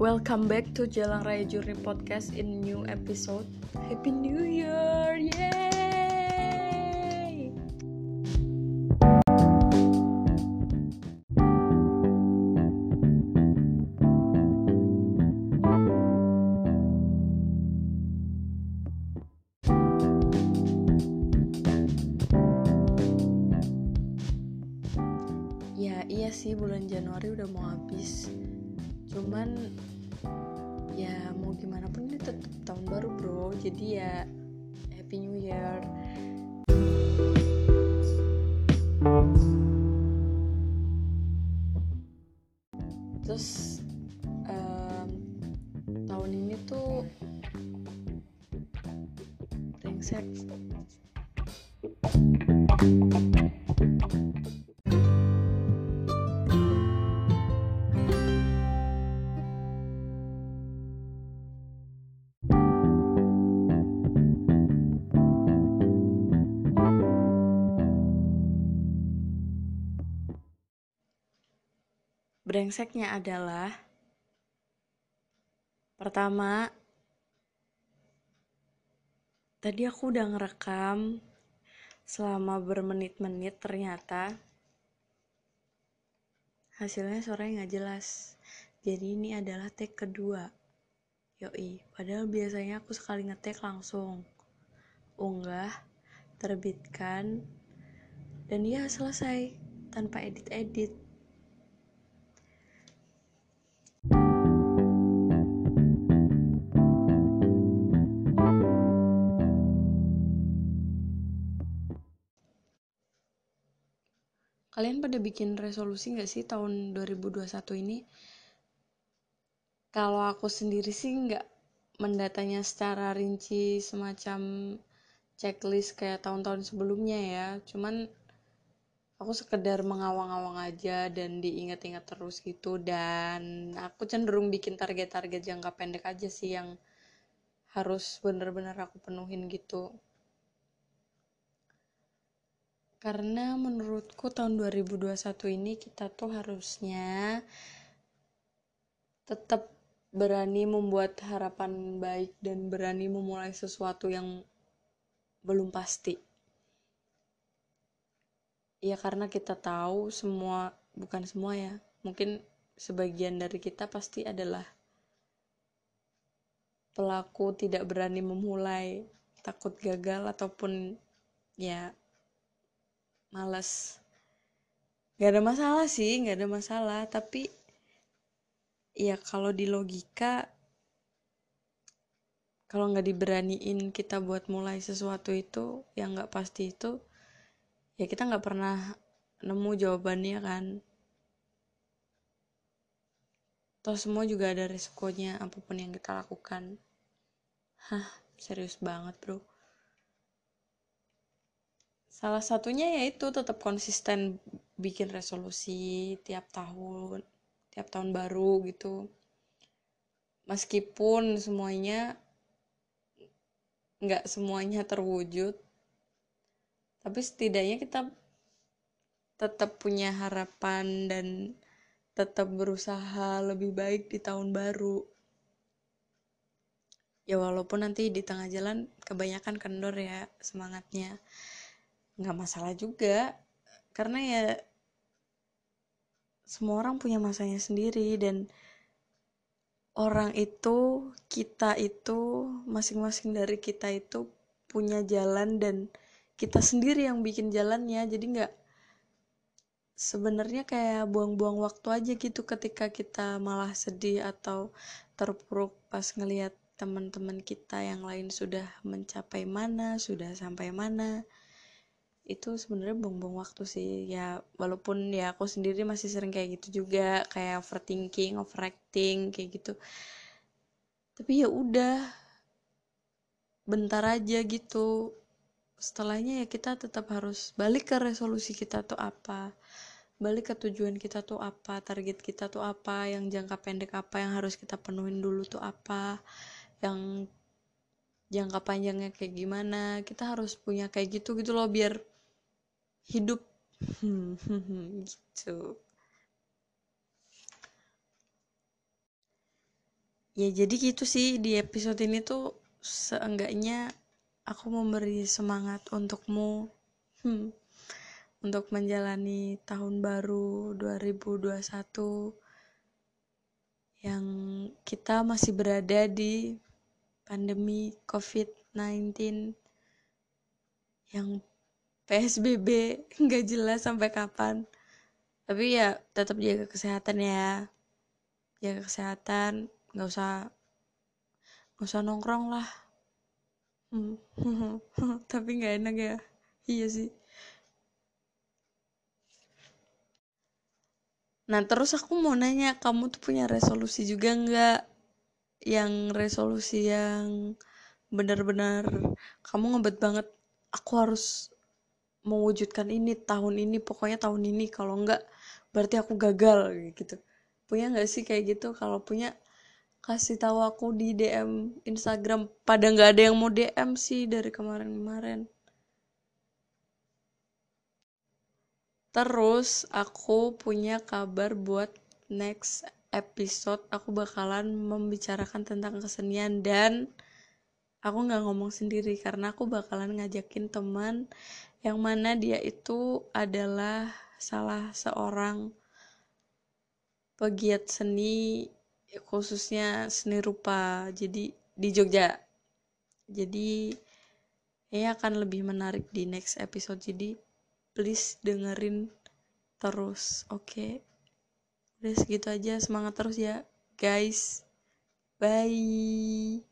Welcome back to Jalan Raya Journey Podcast in new episode. Happy New Year! Yay! Ya iya sih bulan Januari udah mau habis Cuman ya mau gimana pun ini tetap tahun baru bro. Jadi ya Happy New Year. Terus em, tahun ini tuh brengsek Brengseknya adalah pertama tadi aku udah ngerekam selama bermenit-menit ternyata hasilnya suaranya nggak jelas. Jadi ini adalah take kedua. Yoi, padahal biasanya aku sekali ngetek langsung unggah, terbitkan, dan ya selesai tanpa edit-edit. Kalian pada bikin resolusi nggak sih tahun 2021 ini? Kalau aku sendiri sih nggak mendatanya secara rinci semacam checklist kayak tahun-tahun sebelumnya ya. Cuman aku sekedar mengawang-awang aja dan diingat-ingat terus gitu dan aku cenderung bikin target-target jangka pendek aja sih yang harus bener-bener aku penuhin gitu karena menurutku tahun 2021 ini kita tuh harusnya tetap berani membuat harapan baik dan berani memulai sesuatu yang belum pasti. Ya karena kita tahu semua bukan semua ya mungkin sebagian dari kita pasti adalah pelaku tidak berani memulai takut gagal ataupun ya males. Gak ada masalah sih gak ada masalah. Tapi ya kalau di logika kalau nggak diberaniin kita buat mulai sesuatu itu yang nggak pasti itu ya kita nggak pernah nemu jawabannya kan. Toh semua juga ada resikonya apa pun yang kita lakukan. Hah serius banget bro salah satunya yaitu tetap konsisten bikin resolusi tiap tahun tiap tahun baru gitu. Meskipun semuanya nggak semuanya terwujud tapi setidaknya kita tetap punya harapan dan tetap berusaha lebih baik di tahun baru. Ya walaupun nanti di tengah jalan kebanyakan kendor ya semangatnya nggak masalah juga. Karena ya semua orang punya masanya sendiri dan orang itu kita itu masing-masing dari kita itu punya jalan dan kita sendiri yang bikin jalannya. Jadi nggak sebenarnya kayak buang-buang waktu aja gitu ketika kita malah sedih atau terpuruk pas ngelihat teman-teman kita yang lain sudah mencapai mana sudah sampai mana itu sebenarnya buang-buang waktu sih. Ya walaupun ya aku sendiri masih sering kayak gitu juga kayak overthinking overacting kayak gitu. Tapi ya udah bentar aja gitu. Setelahnya ya kita tetap harus balik ke resolusi kita tuh apa balik ke tujuan kita tuh apa target kita tuh apa yang jangka pendek apa yang harus kita penuhin dulu tuh apa yang jangka panjangnya kayak gimana. Kita harus punya kayak gitu gitu loh biar hidup. Gitu. Ya jadi gitu sih di episode ini tuh seenggaknya aku memberi semangat untukmu. Hmm, untuk menjalani tahun baru 2021 yang kita masih berada di pandemi COVID-19 yang PSBB nggak jelas sampai kapan. Tapi ya tetap jaga kesehatan ya. Jaga kesehatan nggak usah nggak usah nongkrong lah. Tapi nggak enak ya. Iya sih. Nah terus aku mau nanya, kamu tuh punya resolusi juga nggak? Yang resolusi yang benar-benar kamu ngebet banget, aku harus mewujudkan ini tahun ini, pokoknya tahun ini. Kalau nggak, berarti aku gagal gitu. Punya nggak sih kayak gitu? Kalau punya, kasih tahu aku di DM Instagram. Pada nggak ada yang mau DM sih dari kemarin-kemarin. Terus aku punya kabar buat next episode aku bakalan membicarakan tentang kesenian dan aku nggak ngomong sendiri karena aku bakalan ngajakin teman yang mana dia itu adalah salah seorang pegiat seni khususnya seni rupa jadi di Jogja. Jadi ya akan lebih menarik di next episode. Jadi please dengerin terus oke? Okay? udah segitu aja semangat terus ya guys. Bye